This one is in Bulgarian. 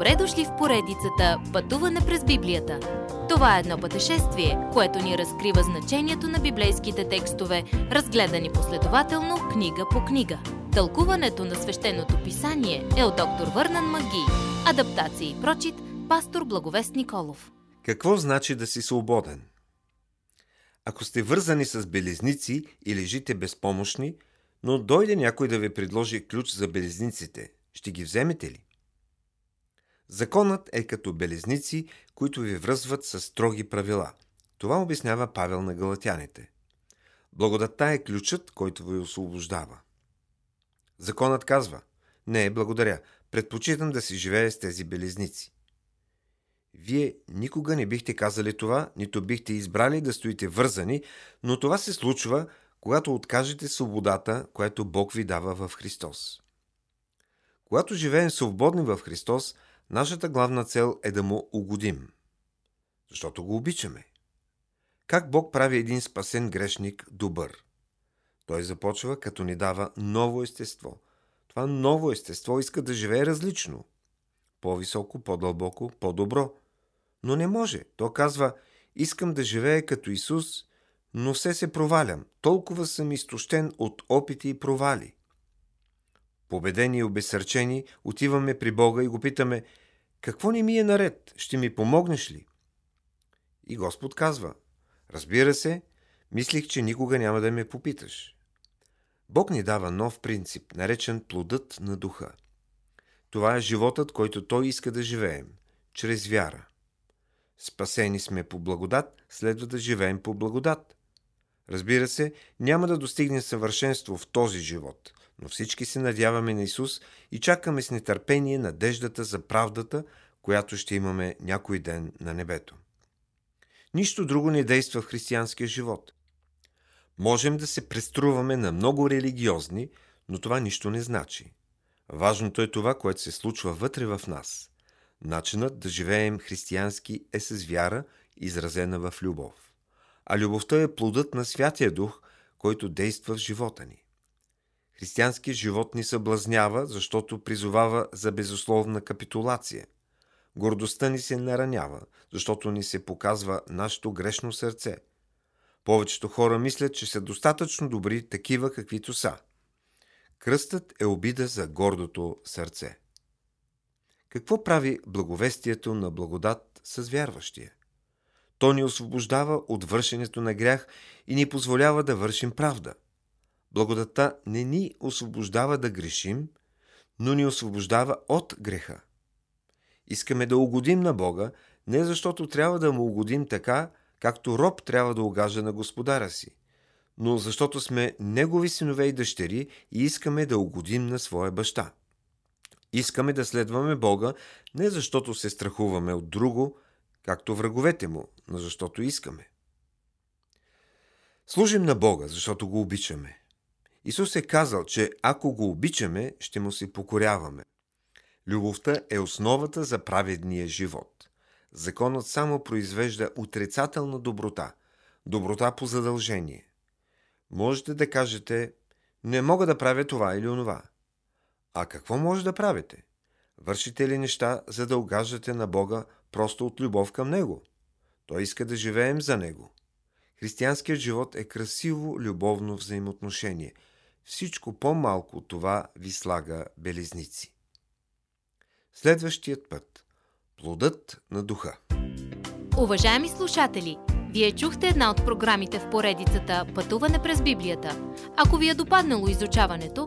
Добре дошли в поредицата Пътуване през Библията. Това е едно пътешествие, което ни разкрива значението на библейските текстове, разгледани последователно книга по книга. Тълкуването на свещеното писание е от доктор Върнан Маги. Адаптация и прочит, пастор Благовест Николов. Какво значи да си свободен? Ако сте вързани с белезници и лежите безпомощни, но дойде някой да ви предложи ключ за белезниците, ще ги вземете ли? Законът е като белезници, които ви връзват с строги правила. Това обяснява Павел на галатяните. Благодатта е ключът, който ви освобождава. Законът казва, не, благодаря, предпочитам да си живее с тези белезници. Вие никога не бихте казали това, нито бихте избрали да стоите вързани, но това се случва, когато откажете свободата, която Бог ви дава в Христос. Когато живеем свободни в Христос, нашата главна цел е да му угодим. Защото го обичаме. Как Бог прави един спасен грешник добър? Той започва като ни дава ново естество. Това ново естество иска да живее различно. По-високо, по-дълбоко, по-добро. Но не може. То казва, искам да живея като Исус, но все се провалям. Толкова съм изтощен от опити и провали. Победени и обесърчени, отиваме при Бога и го питаме, какво не ми е наред? Ще ми помогнеш ли? И Господ казва, разбира се, мислих, че никога няма да ме попиташ. Бог ни дава нов принцип, наречен плодът на духа. Това е животът, който Той иска да живеем, чрез вяра. Спасени сме по благодат, следва да живеем по благодат. Разбира се, няма да достигнем съвършенство в този живот, но всички се надяваме на Исус и чакаме с нетърпение надеждата за правдата, която ще имаме някой ден на небето. Нищо друго не действа в християнския живот. Можем да се преструваме на много религиозни, но това нищо не значи. Важното е това, което се случва вътре в нас. Начинът да живеем християнски е с вяра, изразена в любов. А любовта е плодът на Святия Дух, който действа в живота ни. Християнският живот ни съблазнява, защото призовава за безусловна капитулация. Гордостта ни се наранява, защото ни се показва нашето грешно сърце. Повечето хора мислят, че са достатъчно добри такива, каквито са. Кръстът е обида за гордото сърце. Какво прави благовестието на благодат с вярващия? То ни освобождава от вършенето на грях и ни позволява да вършим правда – Благодата не ни освобождава да грешим, но ни освобождава от греха. Искаме да угодим на Бога, не защото трябва да му угодим така, както роб трябва да угажда на господаря си, но защото сме негови синове и дъщери и искаме да угодим на своя баща. Искаме да следваме Бога не защото се страхуваме от друго, както враговете му, но защото искаме. Служим на Бога, защото го обичаме. Исус е казал, че ако го обичаме, ще му се покоряваме. Любовта е основата за праведния живот. Законът само произвежда отрицателна доброта, доброта по задължение. Можете да кажете, не мога да правя това или онова. А какво може да правите? Вършите ли неща, за да огаждате на Бога просто от любов към Него? Той иска да живеем за Него. Християнският живот е красиво любовно взаимоотношение – всичко по-малко от това ви слага белезници. Следващият път. Плодът на духа. Уважаеми слушатели, вие чухте една от програмите в поредицата Пътуване през Библията. Ако ви е допаднало изучаването,